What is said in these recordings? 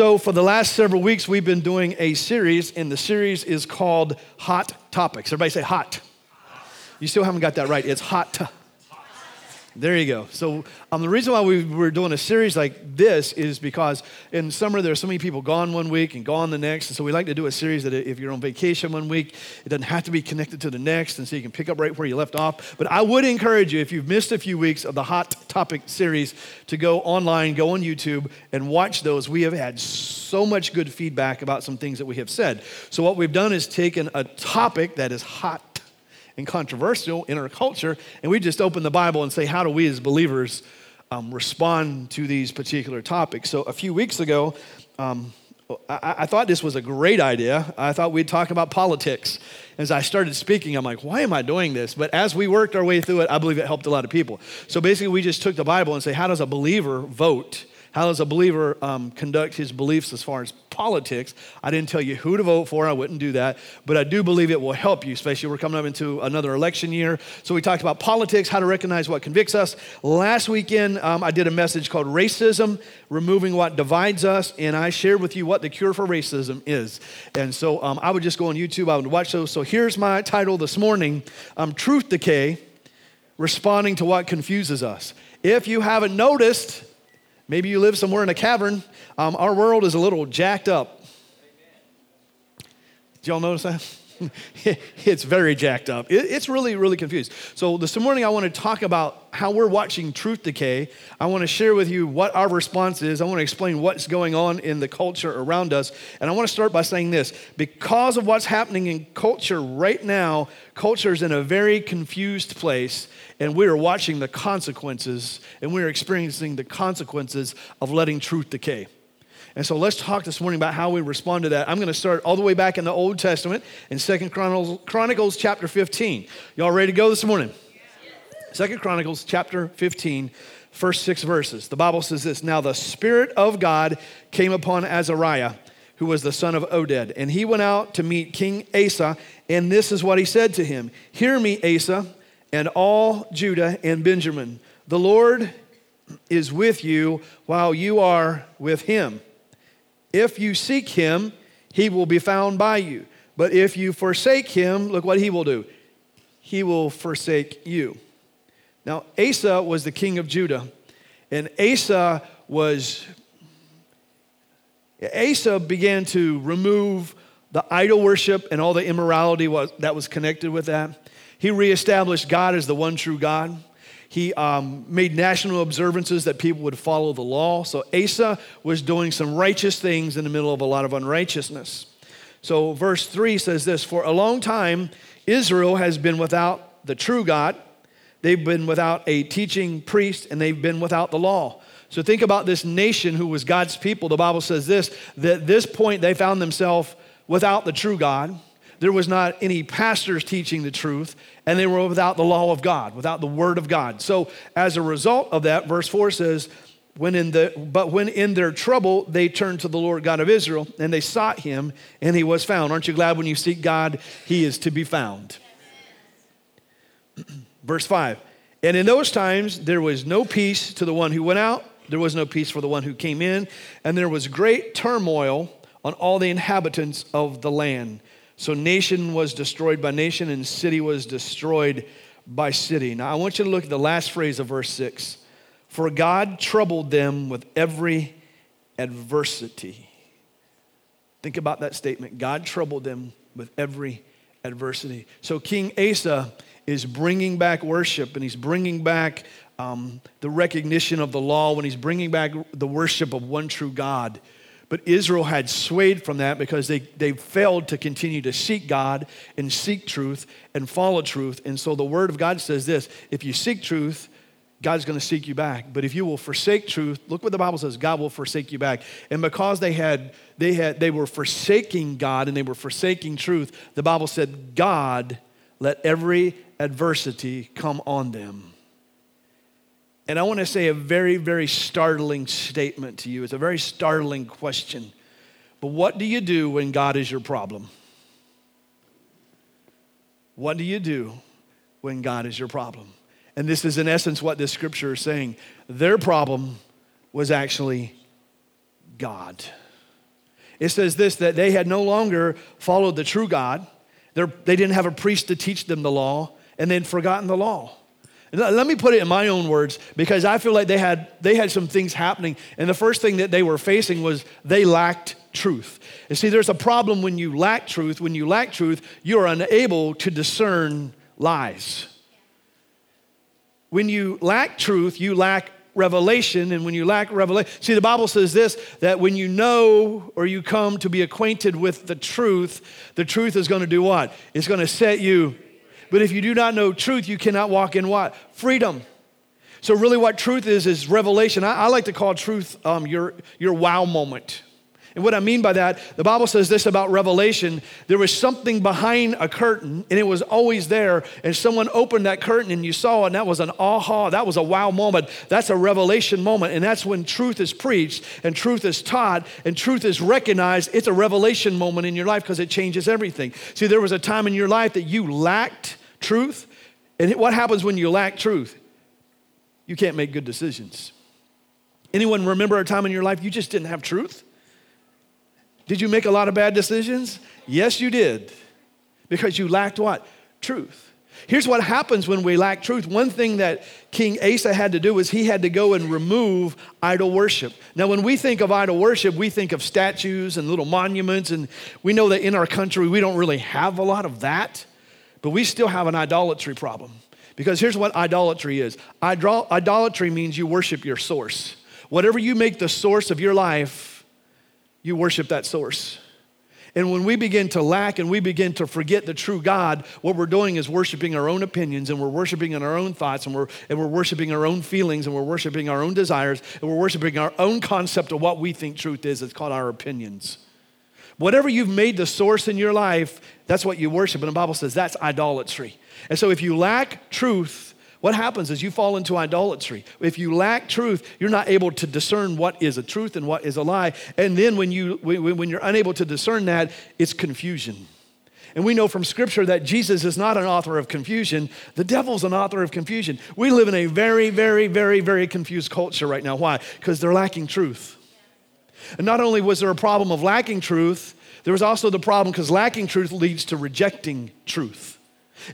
so, for the last several weeks, we've been doing a series, and the series is called Hot Topics. Everybody say hot. You still haven't got that right. It's hot. There you go. So, um, the reason why we were doing a series like this is because in summer there are so many people gone one week and gone the next. And so, we like to do a series that if you're on vacation one week, it doesn't have to be connected to the next. And so, you can pick up right where you left off. But I would encourage you, if you've missed a few weeks of the Hot Topic series, to go online, go on YouTube, and watch those. We have had so much good feedback about some things that we have said. So, what we've done is taken a topic that is hot and controversial in our culture, and we just open the Bible and say, how do we as believers um, respond to these particular topics? So a few weeks ago, um, I, I, thought this was a great idea. I thought we'd talk about politics. As I started speaking, I'm like, why am I doing this? But as we worked our way through it, I believe it helped a lot of people. So basically, we just took the Bible and say, how does a believer vote? How does a believer um, conduct his beliefs as far as politics? I didn't tell you who to vote for. I wouldn't do that. But I do believe it will help you, especially we're coming up into another election year. So we talked about politics, how to recognize what convicts us. Last weekend, um, I did a message called Racism, Removing What Divides Us. And I shared with you what the cure for racism is. And so um, I would just go on YouTube, I would watch those. So here's my title this morning um, Truth Decay Responding to What Confuses Us. If you haven't noticed, Maybe you live somewhere in a cavern. Um, our world is a little jacked up. Did y'all notice that? it's very jacked up. It's really, really confused. So, this morning, I want to talk about how we're watching truth decay. I want to share with you what our response is. I want to explain what's going on in the culture around us. And I want to start by saying this because of what's happening in culture right now, culture is in a very confused place, and we are watching the consequences, and we are experiencing the consequences of letting truth decay. And so let's talk this morning about how we respond to that. I'm going to start all the way back in the Old Testament in Second Chronicles, chapter 15. Y'all ready to go this morning? Second Chronicles chapter 15, first six verses. The Bible says this Now the Spirit of God came upon Azariah, who was the son of Oded, and he went out to meet King Asa, and this is what he said to him Hear me, Asa, and all Judah and Benjamin. The Lord is with you while you are with him. If you seek him, he will be found by you. But if you forsake him, look what he will do. He will forsake you. Now, Asa was the king of Judah, and Asa was Asa began to remove the idol worship and all the immorality that was connected with that. He reestablished God as the one true God. He um, made national observances that people would follow the law. So Asa was doing some righteous things in the middle of a lot of unrighteousness. So verse 3 says this For a long time, Israel has been without the true God. They've been without a teaching priest, and they've been without the law. So think about this nation who was God's people. The Bible says this that at this point they found themselves without the true God. There was not any pastors teaching the truth, and they were without the law of God, without the word of God. So, as a result of that, verse 4 says, when in the, but when in their trouble, they turned to the Lord God of Israel and they sought him and he was found. Aren't you glad when you seek God, he is to be found? Verse 5 And in those times, there was no peace to the one who went out, there was no peace for the one who came in, and there was great turmoil on all the inhabitants of the land. So nation was destroyed by nation, and city was destroyed by city. Now I want you to look at the last phrase of verse 6. For God troubled them with every adversity. Think about that statement. God troubled them with every adversity. So King Asa is bringing back worship and he's bringing back um, the recognition of the law when he's bringing back the worship of one true God. But Israel had swayed from that because they, they failed to continue to seek God and seek truth and follow truth. And so the Word of God says this if you seek truth, God's going to seek you back. But if you will forsake truth, look what the Bible says, God will forsake you back. And because they had they had they were forsaking God and they were forsaking truth, the Bible said, God let every adversity come on them. And I want to say a very, very startling statement to you. It's a very startling question. But what do you do when God is your problem? What do you do when God is your problem? And this is, in essence, what this scripture is saying. Their problem was actually God. it says this that they had no longer followed the true God. They're, they did not have a priest to teach them the law, and they'd forgotten the law. Let me put it in my own words because I feel like they had, they had some things happening. And the first thing that they were facing was they lacked truth. And see, there's a problem when you lack truth. When you lack truth, you're unable to discern lies. When you lack truth, you lack revelation. And when you lack revelation, see, the Bible says this that when you know or you come to be acquainted with the truth, the truth is going to do what? It's going to set you but if you do not know truth, you cannot walk in what? Freedom. So, really, what truth is, is revelation. I, I like to call truth um, your, your wow moment. And what I mean by that, the Bible says this about revelation there was something behind a curtain, and it was always there. And someone opened that curtain, and you saw it, and that was an aha, that was a wow moment. That's a revelation moment. And that's when truth is preached, and truth is taught, and truth is recognized. It's a revelation moment in your life because it changes everything. See, there was a time in your life that you lacked truth. And what happens when you lack truth? You can't make good decisions. Anyone remember a time in your life you just didn't have truth? Did you make a lot of bad decisions? Yes, you did. Because you lacked what? Truth. Here's what happens when we lack truth. One thing that King Asa had to do was he had to go and remove idol worship. Now, when we think of idol worship, we think of statues and little monuments, and we know that in our country we don't really have a lot of that. But we still have an idolatry problem. Because here's what idolatry is idolatry means you worship your source. Whatever you make the source of your life, you worship that source. And when we begin to lack and we begin to forget the true God, what we're doing is worshiping our own opinions and we're worshiping in our own thoughts and we're, and we're worshiping our own feelings and we're worshiping our own desires and we're worshiping our own concept of what we think truth is. It's called our opinions. Whatever you've made the source in your life, that's what you worship. And the Bible says that's idolatry. And so if you lack truth, what happens is you fall into idolatry. If you lack truth, you're not able to discern what is a truth and what is a lie. And then when, you, when you're unable to discern that, it's confusion. And we know from Scripture that Jesus is not an author of confusion. The devil's an author of confusion. We live in a very, very, very, very confused culture right now. Why? Because they're lacking truth. And not only was there a problem of lacking truth, there was also the problem because lacking truth leads to rejecting truth.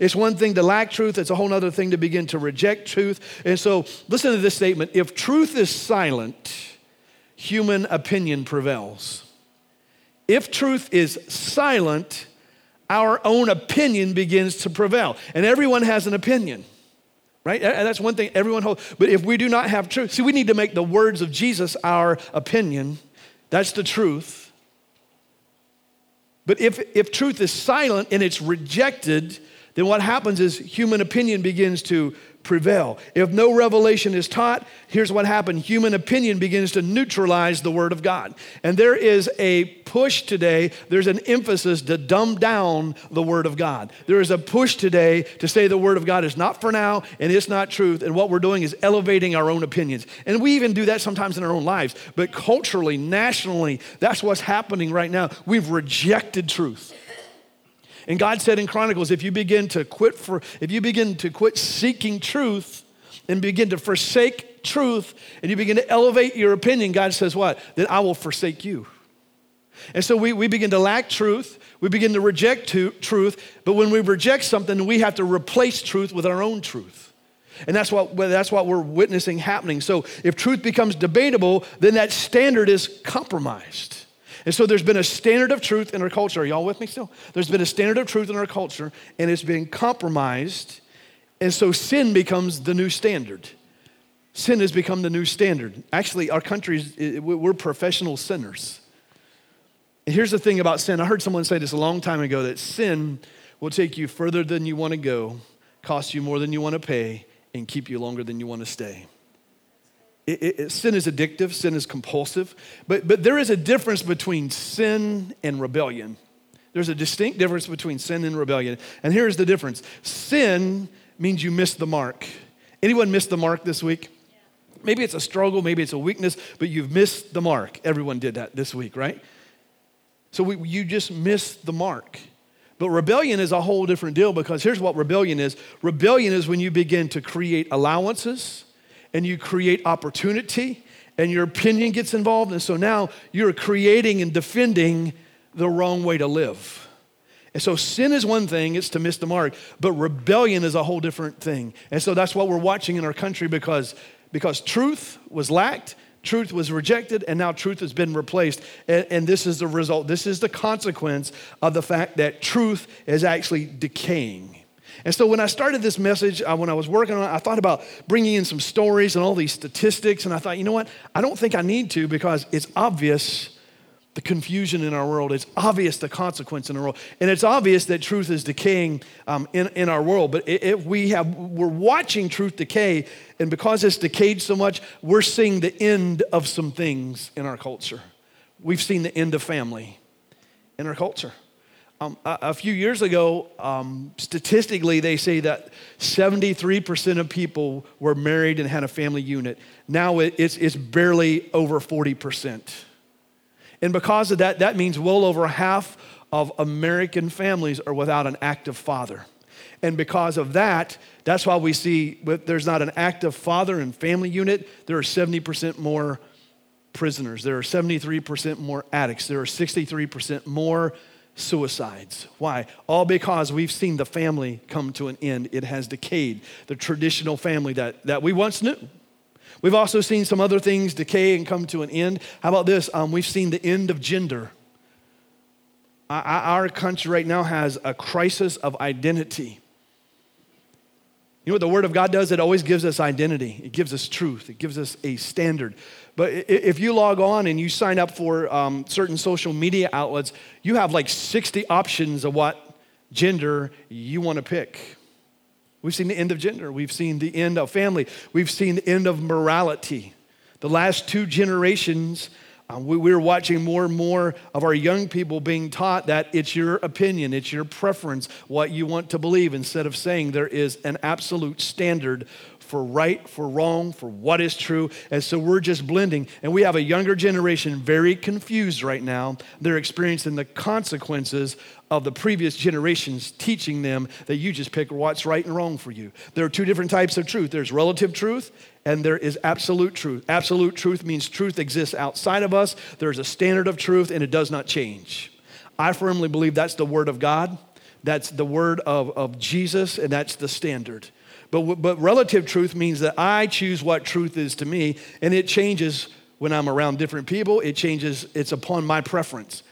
It's one thing to lack truth, it's a whole other thing to begin to reject truth. And so, listen to this statement if truth is silent, human opinion prevails. If truth is silent, our own opinion begins to prevail. And everyone has an opinion, right? And that's one thing everyone holds. But if we do not have truth, see, we need to make the words of Jesus our opinion. That's the truth. But if, if truth is silent and it's rejected, then what happens is human opinion begins to prevail. If no revelation is taught, here's what happened human opinion begins to neutralize the Word of God. And there is a push today, there's an emphasis to dumb down the Word of God. There is a push today to say the Word of God is not for now and it's not truth. And what we're doing is elevating our own opinions. And we even do that sometimes in our own lives. But culturally, nationally, that's what's happening right now. We've rejected truth. And God said in Chronicles, if you begin to quit for, if you begin to quit seeking truth and begin to forsake truth and you begin to elevate your opinion, God says what? Then I will forsake you. And so we, we begin to lack truth. We begin to reject to, truth. But when we reject something, we have to replace truth with our own truth. And that's what, that's what we're witnessing happening. So if truth becomes debatable, then that standard is compromised. And so there's been a standard of truth in our culture. Are y'all with me still? There's been a standard of truth in our culture, and it's been compromised. And so sin becomes the new standard. Sin has become the new standard. Actually, our country, we're professional sinners. And here's the thing about sin I heard someone say this a long time ago that sin will take you further than you want to go, cost you more than you want to pay, and keep you longer than you want to stay. It, it, sin is addictive, sin is compulsive, but, but there is a difference between sin and rebellion. There's a distinct difference between sin and rebellion. And here's the difference sin means you missed the mark. Anyone missed the mark this week? Maybe it's a struggle, maybe it's a weakness, but you've missed the mark. Everyone did that this week, right? So we, you just missed the mark. But rebellion is a whole different deal because here's what rebellion is rebellion is when you begin to create allowances and you create opportunity and your opinion gets involved. And so now you're creating and defending the wrong way to live. And so sin is one thing, it's to miss the mark, but rebellion is a whole different thing. And so that's what we're watching in our country because, because truth was lacked, truth was rejected, and now truth has been replaced. And, and this is the result, this is the consequence of the fact that truth is actually decaying. And so when I started this message, uh, when I was working on it, I thought about bringing in some stories and all these statistics. And I thought, you know what? I don't think I need to because it's obvious the confusion in our world. It's obvious the consequence in our world. And it's obvious that truth is decaying um, in, in our world. But if we have, we're watching truth decay, and because it's decayed so much, we're seeing the end of some things in our culture. We've seen the end of family in our culture. Um, a, a, few years ago, um, statistically, they say that 73% of people were married and had a family unit. Now it, it's, it's barely over 40%. And because of that, that means well over half of American families are without an active father. And because of that, that's why we see there's not an active father and family unit, there are 70% more prisoners, there are 73% more addicts, there are 63% more suicides. Why? All because we've seen the family come to an end. It has decayed, the traditional family that, that we once knew. We've also seen some other things decay and come to an end. How about this? Um, we've seen the end of gender. Our country right now has a crisis of identity. You know what the Word of God does? It always gives us identity, it gives us truth, it gives us a standard. But if you log on and you sign up for um, certain social media outlets, you have like 60 options of what gender you want to pick. We've seen the end of gender. We've seen the end of family. We've seen the end of morality. The last two generations, uh, we, we're watching more and more of our young people being taught that it's your opinion, it's your preference, what you want to believe, instead of saying there is an absolute standard for right, for wrong, for what is true. And so we're just blending. And we have a younger generation very confused right now. They're experiencing the consequences of the previous generations teaching them that you just pick what's right and wrong for you. There are two different types of truth there's relative truth and there is absolute truth. Absolute truth means truth exists outside of us, there's a standard of truth and it does not change. I firmly believe that's the Word of God. That's the word of, of Jesus, and that's the standard. But, but relative truth means that I choose what truth is to me, and it changes when I'm around different people. It changes, it's upon my preference.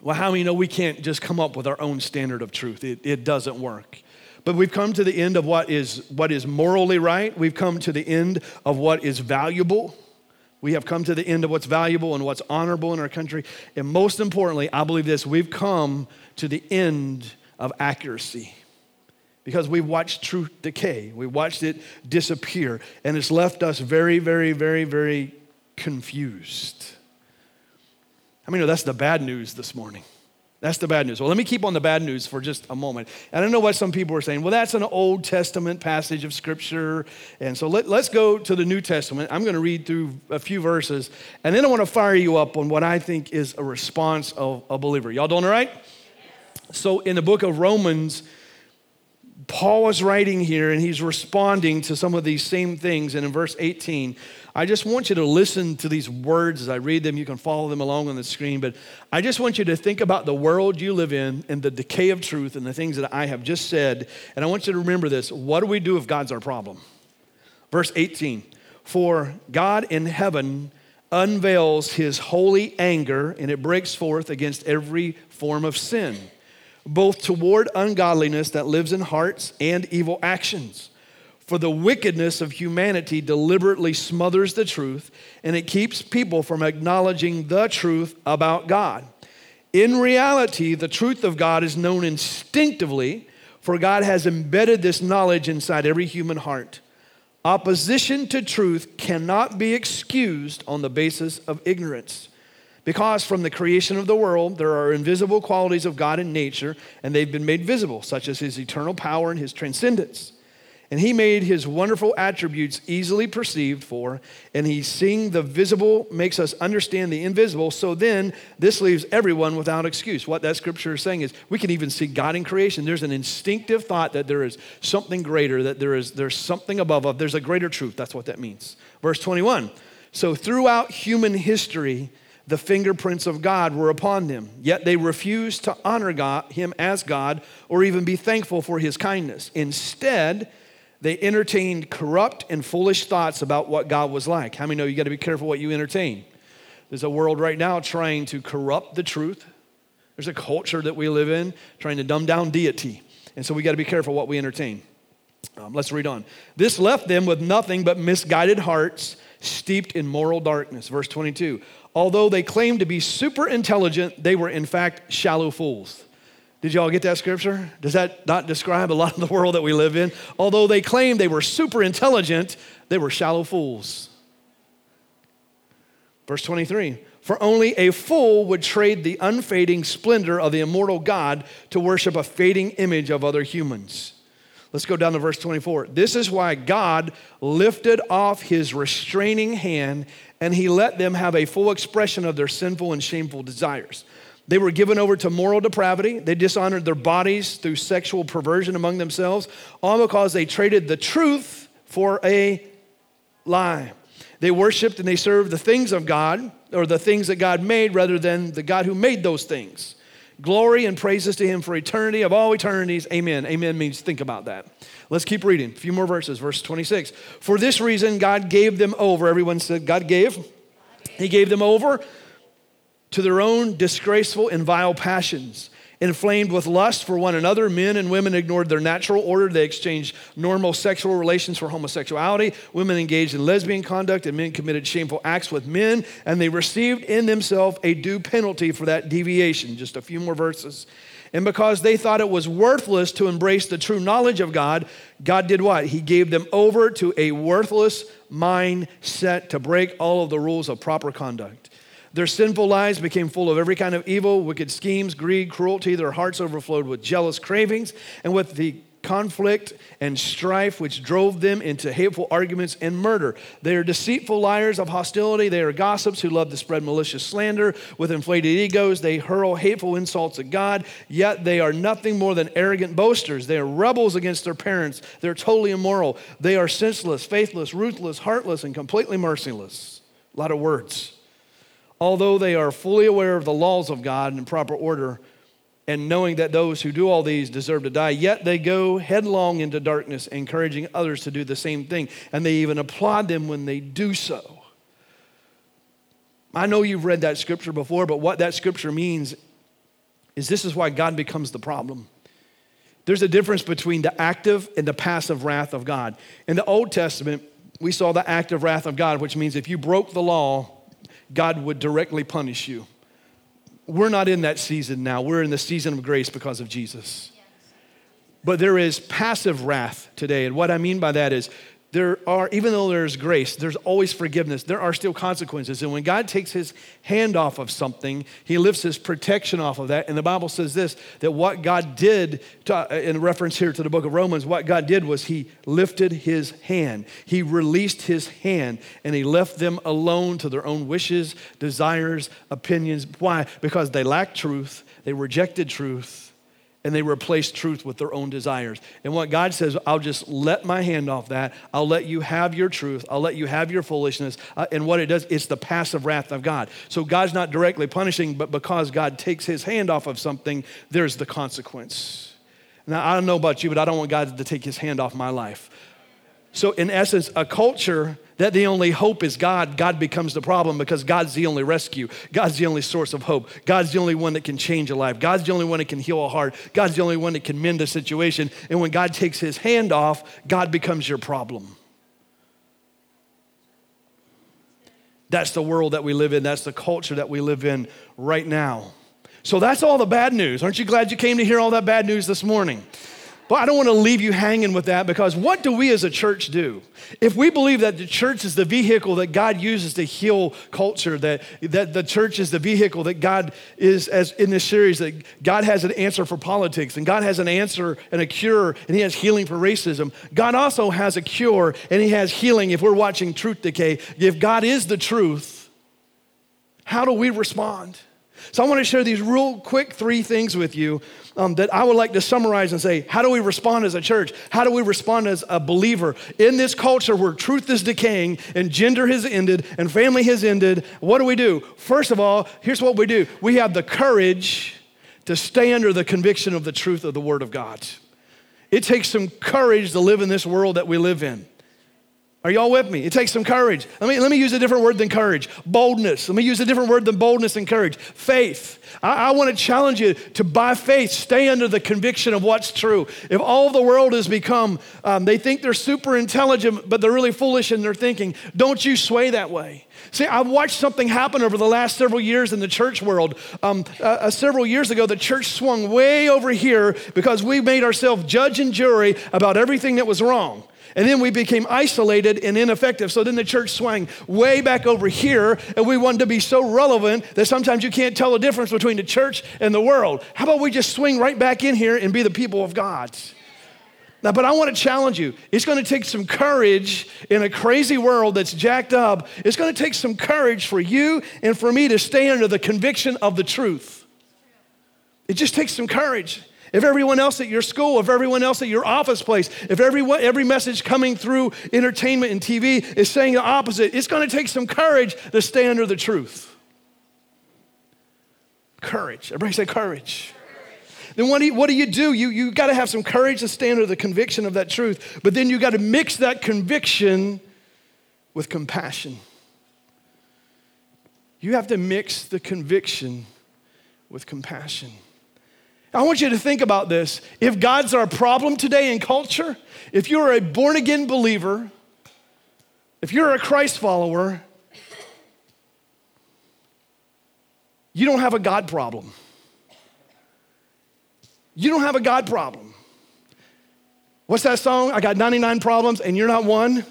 Well, how many know we can't just come up with our own standard of truth? It, it doesn't work. But we've come to the end of what is, what is morally right. We've come to the end of what is valuable. We have come to the end of what's valuable and what's honorable in our country. And most importantly, I believe this we've come to the end of accuracy because we've watched truth decay. We watched it disappear, and it's left us very, very, very, very confused. I mean, that's the bad news this morning. That's the bad news. Well, let me keep on the bad news for just a moment. And I know what some people are saying. Well, that's an Old Testament passage of Scripture. And so let, us go to the New Testament. I'm going to read through a few verses, and then I want to fire you up on what I think is a response of a believer. Y'all doing all right? So, in the book of Romans, Paul is writing here and he's responding to some of these same things. And in verse 18, I just want you to listen to these words as I read them. You can follow them along on the screen, but I just want you to think about the world you live in and the decay of truth and the things that I have just said. And I want you to remember this what do we do if God's our problem? Verse 18 For God in heaven unveils his holy anger and it breaks forth against every form of sin both toward ungodliness that lives in hearts and evil actions. For the wickedness of humanity deliberately smothers the truth, and it keeps people from acknowledging the truth about God. In reality, the truth of God is known instinctively, for God has embedded this knowledge inside every human heart. Opposition to truth cannot be excused on the basis of ignorance. Because from the creation of the world, there are invisible qualities of God in nature, and they've been made visible, such as his eternal power and his transcendence. And he made his wonderful attributes easily perceived for, and he seeing the visible makes us understand the invisible. So then, this leaves everyone without excuse. What that scripture is saying is we can even see God in creation. There's an instinctive thought that there is something greater, that there is there's something above, of, there's a greater truth. That's what that means. Verse 21 So throughout human history, the fingerprints of God were upon them. Yet they refused to honor God, him as God or even be thankful for his kindness. Instead, they entertained corrupt and foolish thoughts about what God was like. How many know you got to be careful what you entertain? There's a world right now trying to corrupt the truth. There's a culture that we live in trying to dumb down deity. And so we got to be careful what we entertain. Um, let's read on. This left them with nothing but misguided hearts steeped in moral darkness. Verse 22. Although they claimed to be super intelligent, they were in fact shallow fools. Did y'all get that scripture? Does that not describe a lot of the world that we live in? Although they claimed they were super intelligent, they were shallow fools. Verse 23 For only a fool would trade the unfading splendor of the immortal God to worship a fading image of other humans. Let's go down to verse 24. This is why God lifted off his restraining hand and he let them have a full expression of their sinful and shameful desires. They were given over to moral depravity. They dishonored their bodies through sexual perversion among themselves, all because they traded the truth for a lie. They worshiped and they served the things of God, or the things that God made, rather than the God who made those things. Glory and praises to him for eternity of all eternities. Amen. Amen means think about that. Let's keep reading. A few more verses. Verse 26. For this reason, God gave them over. Everyone said, God gave. He gave them over to their own disgraceful and vile passions. Inflamed with lust for one another, men and women ignored their natural order. They exchanged normal sexual relations for homosexuality. Women engaged in lesbian conduct, and men committed shameful acts with men, and they received in themselves a due penalty for that deviation. Just a few more verses. And because they thought it was worthless to embrace the true knowledge of God, God did what? He gave them over to a worthless mindset to break all of the rules of proper conduct. Their sinful lives became full of every kind of evil, wicked schemes, greed, cruelty. Their hearts overflowed with jealous cravings and with the conflict and strife which drove them into hateful arguments and murder. They are deceitful liars of hostility. They are gossips who love to spread malicious slander. With inflated egos, they hurl hateful insults at God, yet they are nothing more than arrogant boasters. They are rebels against their parents. They're totally immoral. They are senseless, faithless, ruthless, heartless, and completely merciless. A lot of words although they are fully aware of the laws of God in proper order, and knowing that those who do all these deserve to die, yet they go headlong into darkness, encouraging others to do the same thing, and they even applaud them when they do so. I know you've read that scripture before, but what that scripture means is this is why God becomes the problem. There's a difference between the active and the passive wrath of God. In the Old Testament, we saw the active wrath of God, which means if you broke the law, God would directly punish you. We're not in that season now. We're in the season of grace because of Jesus. But there is passive wrath today. And what I mean by that is there are, even though there's grace, there's always forgiveness. There are still consequences. And when God takes his hand off of something, he lifts his protection off of that. And the Bible says this that what God did, to, uh, in reference here to the book of Romans, what God did was he lifted his hand. He released his hand and he left them alone to their own wishes, desires, opinions. Why? Because they lacked truth, they rejected truth and they replace truth with their own desires. And what God says, I'll just let my hand off that. I'll let you have your truth. I'll let you have your foolishness. Uh, and what it does, it's the passive wrath of God. So God's not directly punishing, but because God takes his hand off of something, there's the consequence. Now, I don't know about you, but I don't want God to take his hand off my life. So, in essence, a culture that the only hope is God, God becomes the problem because God's the only rescue. God's the only source of hope. God's the only one that can change a life. God's the only one that can heal a heart. God's the only one that can mend a situation. And when God takes his hand off, God becomes your problem. That's the world that we live in. That's the culture that we live in right now. So that's all the bad news. Aren't you glad you came to hear all that bad news this morning? But I don't want to leave you hanging with that because what do we as a church do? If we believe that the church is the vehicle that God uses to heal culture, that, that the church is the vehicle that God is, as in this series, that God has an answer for politics and God has an answer and a cure and He has healing for racism, God also has a cure and He has healing if we're watching truth decay. If God is the truth, how do we respond? So I want to share these real quick three things with you um, that I would like to summarize and say, how do we respond as a church? How do we respond as a believer in this culture where truth is decaying and gender has ended and family has ended? What do we do? First of all, here's what we do we have the courage to stay under the conviction of the truth of the Word of God. It takes some courage to live in this world that we live in. Are y'all with me? It takes some courage. Let me, let me use a different word than courage. Boldness. Let me use a different word than boldness and courage. Faith. I, I want to challenge you to, by faith, stay under the conviction of what's true. If all the world has become, um, they think they're super intelligent, but they're really foolish in their thinking, don't you sway that way. See, I've watched something happen over the last several years in the church world. Um, uh, uh, several years ago, the church swung way over here because we made ourselves judge and jury about everything that was wrong. And then we became isolated and ineffective. So then the church swung way back over here, and we wanted to be so relevant that sometimes you can't tell the difference between the church and the world. How about we just swing right back in here and be the people of God? Now, but I want to challenge you. It's going to take some courage in a crazy world that's jacked up. It's going to take some courage for you and for me to stay under the conviction of the truth. It just takes some courage. If everyone else at your school, if everyone else at your office place, if everyone, every message coming through entertainment and TV is saying the opposite, it's going to take some courage to stay under the truth. Courage. Everybody say courage. Then what do you, what do, you do? You, you got to have some courage to stand under the conviction of that truth, but then you got to mix that conviction with compassion. You have to mix the conviction with compassion. I want you to think about this. If God's our problem today in culture, if you're a born again believer, if you're a Christ follower, you don't have a God problem. You don't have a God problem. What's that song? I got 99 problems and you're not one.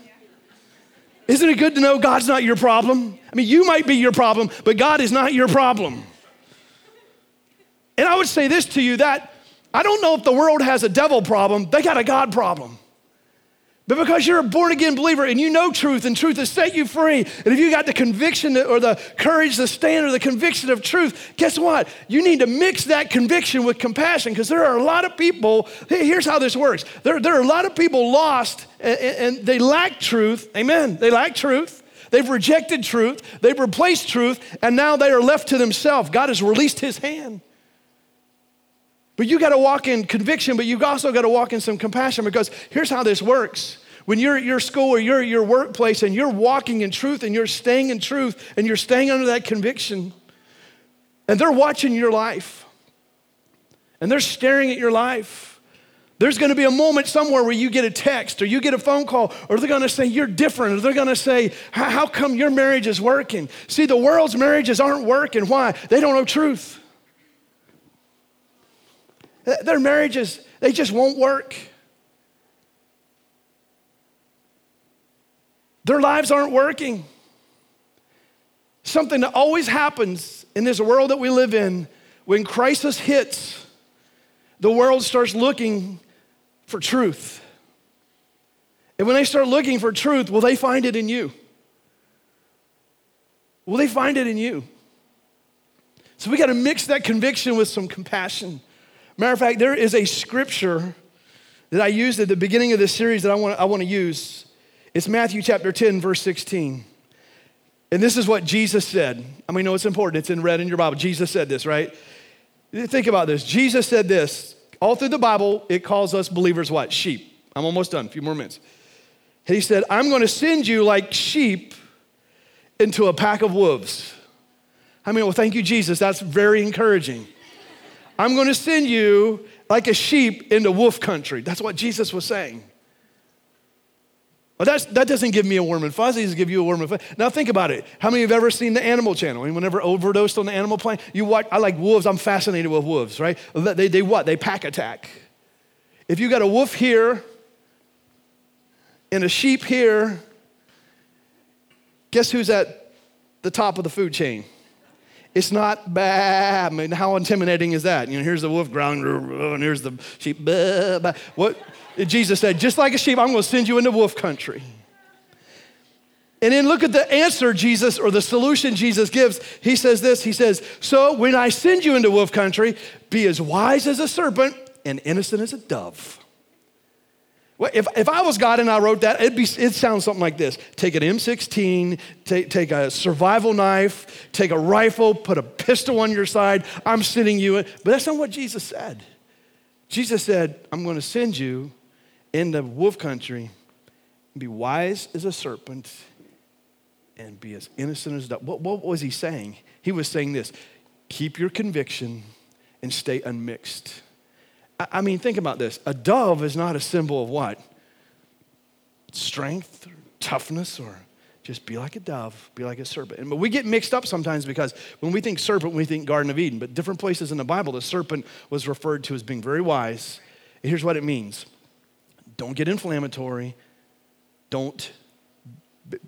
Isn't it good to know God's not your problem? I mean, you might be your problem, but God is not your problem. And I would say this to you that I don't know if the world has a devil problem, they got a God problem. But because you're a born again believer and you know truth and truth has set you free, and if you got the conviction or the courage to stand or the conviction of truth, guess what? You need to mix that conviction with compassion because there are a lot of people. Here's how this works there, there are a lot of people lost and, and they lack truth. Amen. They lack truth. They've rejected truth, they've replaced truth, and now they are left to themselves. God has released his hand. But you got to walk in conviction, but you've also got to walk in some compassion because here's how this works. When you're at your school or you're at your workplace and you're walking in truth and you're staying in truth and you're staying under that conviction, and they're watching your life and they're staring at your life, there's to be a moment somewhere where you get a text or you get a phone call or they're to say you're different or they're to say how come your marriage is working? See the world's marriages aren't working. Why? They don't know truth their marriages, they just won't work. Their lives aren't working. Something that always happens in this world that we live in when crisis hits, the world starts looking for truth. And when they start looking for truth, will they find it in you? Will they find it in you? So we got to mix that conviction with some compassion. Matter of fact, there is a scripture that I used at the beginning of this series that I want, I want to use. It's Matthew chapter 10, verse 16. And this is what Jesus said. I mean, no, it's important. It's in red in your Bible. Jesus said this, right? Think about this. Jesus said this. All through the Bible, it calls us believers what? Sheep. I'm almost done. A few more minutes. He said, I'm going to send you like sheep into a pack of wolves. I mean, well, thank you, Jesus. That's very encouraging. I'm going to send you like a sheep into wolf country. That's what Jesus was saying. Well, that's, that doesn't give me a warm and fuzzy, it give you a warm and fuzzy. Now think about it. How many of you have ever seen the Animal Channel? Anyone ever overdosed on the Animal Planet? You watch, I like wolves, I'm fascinated with wolves, right? They, they what? They pack attack. If you got a wolf here and a sheep here, guess who's at the top of the food chain? It's not bad. I mean, how intimidating is that? You know, here's the wolf growling, and here's the sheep. Bah, bah. What Jesus said, just like a sheep, I'm going to send you into wolf country. And then look at the answer Jesus or the solution Jesus gives. He says this He says, So when I send you into wolf country, be as wise as a serpent and innocent as a dove. If, if I was God and I wrote that, it'd, be, it'd sound something like this Take an M16, take, take a survival knife, take a rifle, put a pistol on your side. I'm sending you in. But that's not what Jesus said. Jesus said, I'm going to send you into wolf country, be wise as a serpent and be as innocent as dove. What, what was he saying? He was saying this keep your conviction and stay unmixed. I, mean, think about this. A dove is not a symbol of what? Strength or toughness or just be like a dove, be like a serpent. But we get mixed up sometimes because when we think serpent, we think Garden of Eden. But different places in the Bible, the serpent was referred to as being very wise. And here's what it means don't get inflammatory, don't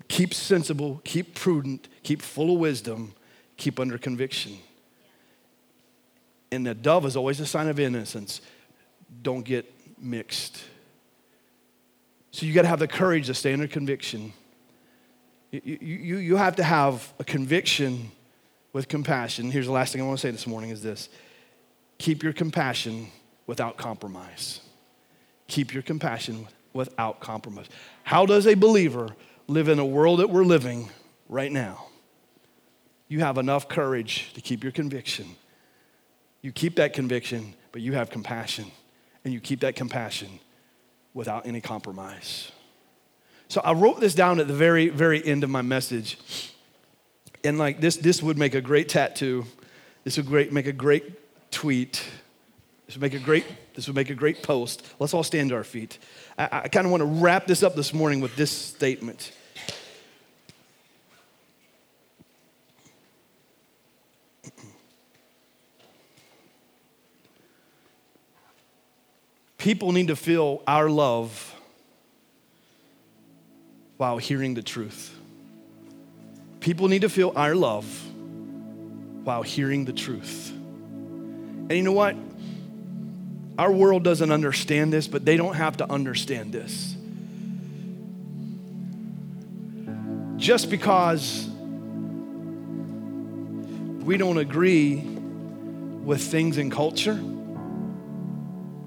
keep sensible, keep prudent, keep full of wisdom, keep under conviction. And the dove is always a sign of innocence. Don't get mixed. So you got to have the courage to stay under conviction. You, you, you have to have a conviction with compassion. Here's the last thing I want to say this morning is this. Keep your compassion without compromise. Keep your compassion without compromise. How does a believer live in a world that we're living right now, you have enough courage to keep your conviction. You keep that conviction, but you have compassion. And you keep that compassion without any compromise. So I wrote this down at the very, very end of my message. And like this, this would make a great tattoo. This would great, make a great tweet. This would make a great, this would make a great post. Let's all stand to our feet. I, I kind of want to wrap this up this morning with this statement. People need to feel our love while hearing the truth. People need to feel our love while hearing the truth. And you know what? Our world doesn't understand this, but they don't have to understand this. Just because we don't agree with things in culture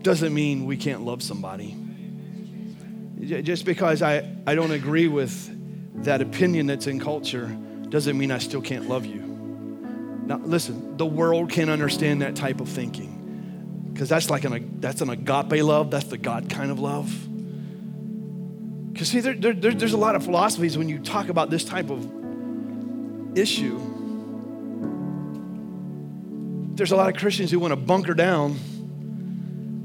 doesn't mean we can't love somebody. Just because I, I don't agree with that opinion that's in culture doesn't mean I still can't love you. Now, listen, the world can't understand that type of thinking because that's like an, that's an agape love, that's the God kind of love. Because, see, there, there, there's a lot of philosophies when you talk about this type of issue. There's a lot of Christians who want to bunker down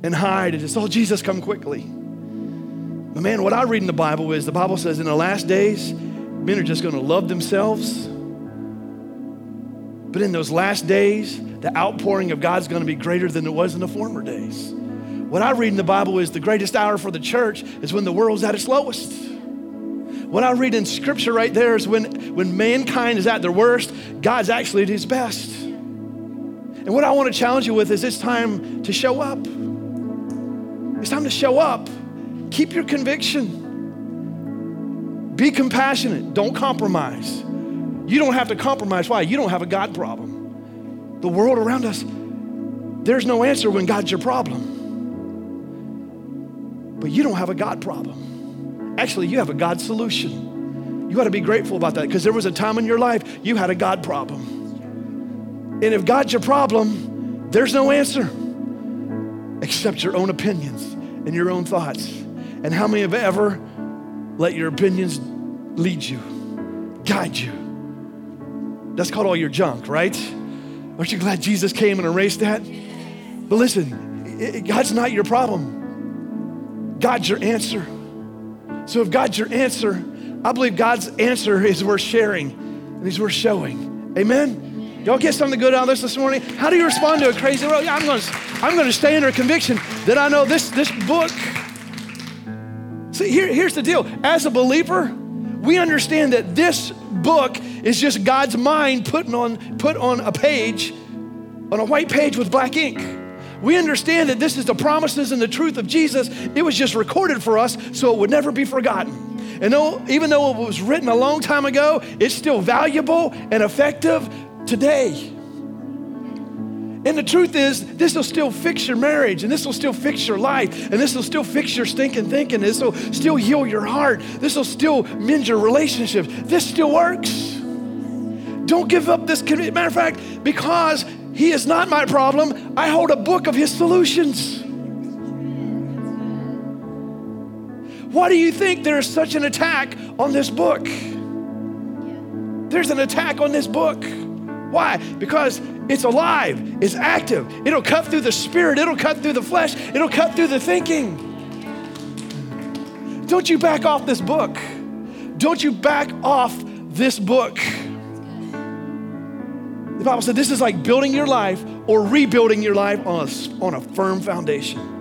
and hide and just, oh, Jesus, come quickly. But man, what I read in the Bible is the Bible says in the last days, men are just going to love themselves. But in those last days, the outpouring of God's going to be greater than it was in the former days. What I read in the Bible is the greatest hour for the church is when the world's at its lowest. What I read in scripture right there is when, when mankind is at their worst, God's actually at his best. And what I want to challenge you with is it's time to show up. It's time to show up. Keep your conviction. Be compassionate. Don't compromise. You don't have to compromise. Why? You don't have a God problem. The world around us, there's no answer when God's your problem. But you don't have a God problem. Actually, you have a God solution. You ought to be grateful about that because there was a time in your life you had a God problem. And if God's your problem, there's no answer except your own opinions and your own thoughts. And how many have ever let your opinions lead you, guide you? That's called all your junk, right? Aren't you glad Jesus came and erased that? But listen, it, God's not your problem. God's your answer. So if God's your answer, I believe God's answer is worth sharing and He's worth showing. Amen? Y'all get something good out of this this morning? How do you respond to a crazy world? Yeah, I'm going to, I'm going to stay under conviction that I know this, this book. See, here, here's the deal. As a believer, we understand that this book is just God's mind putting on, put on a page, on a white page with black ink. We understand that this is the promises and the truth of Jesus. It was just recorded for us so it would never be forgotten. And though, even though it was written a long time ago, it's still valuable and effective today. And the truth is, this will still fix your marriage, and this will still fix your life, and this will still fix your stinking thinking. This will still heal your heart. This will still mend your relationships. This still works. Don't give up this. Matter of fact, because He is not my problem, I hold a book of His solutions. Why do you think there is such an attack on this book? There's an attack on this book. Why? Because it's alive, it's active. It'll cut through the spirit, it'll cut through the flesh, it'll cut through the thinking. Don't you back off this book. Don't you back off this book. The Bible said this is like building your life or rebuilding your life on a, on a firm foundation.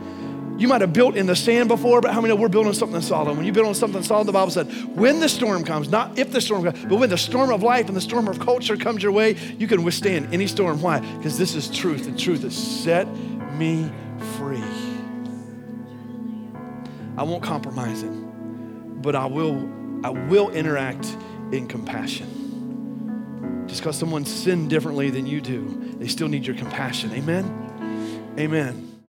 You might have built in the sand before, but how many know we're building something solid? When you build on something solid, the Bible said, when the storm comes, not if the storm comes, but when the storm of life and the storm of culture comes your way, you can withstand any storm. Why? Because this is truth, and truth has set me free. I won't compromise it, but I will, I will interact in compassion. Just because someone sinned differently than you do, they still need your compassion. Amen? Amen.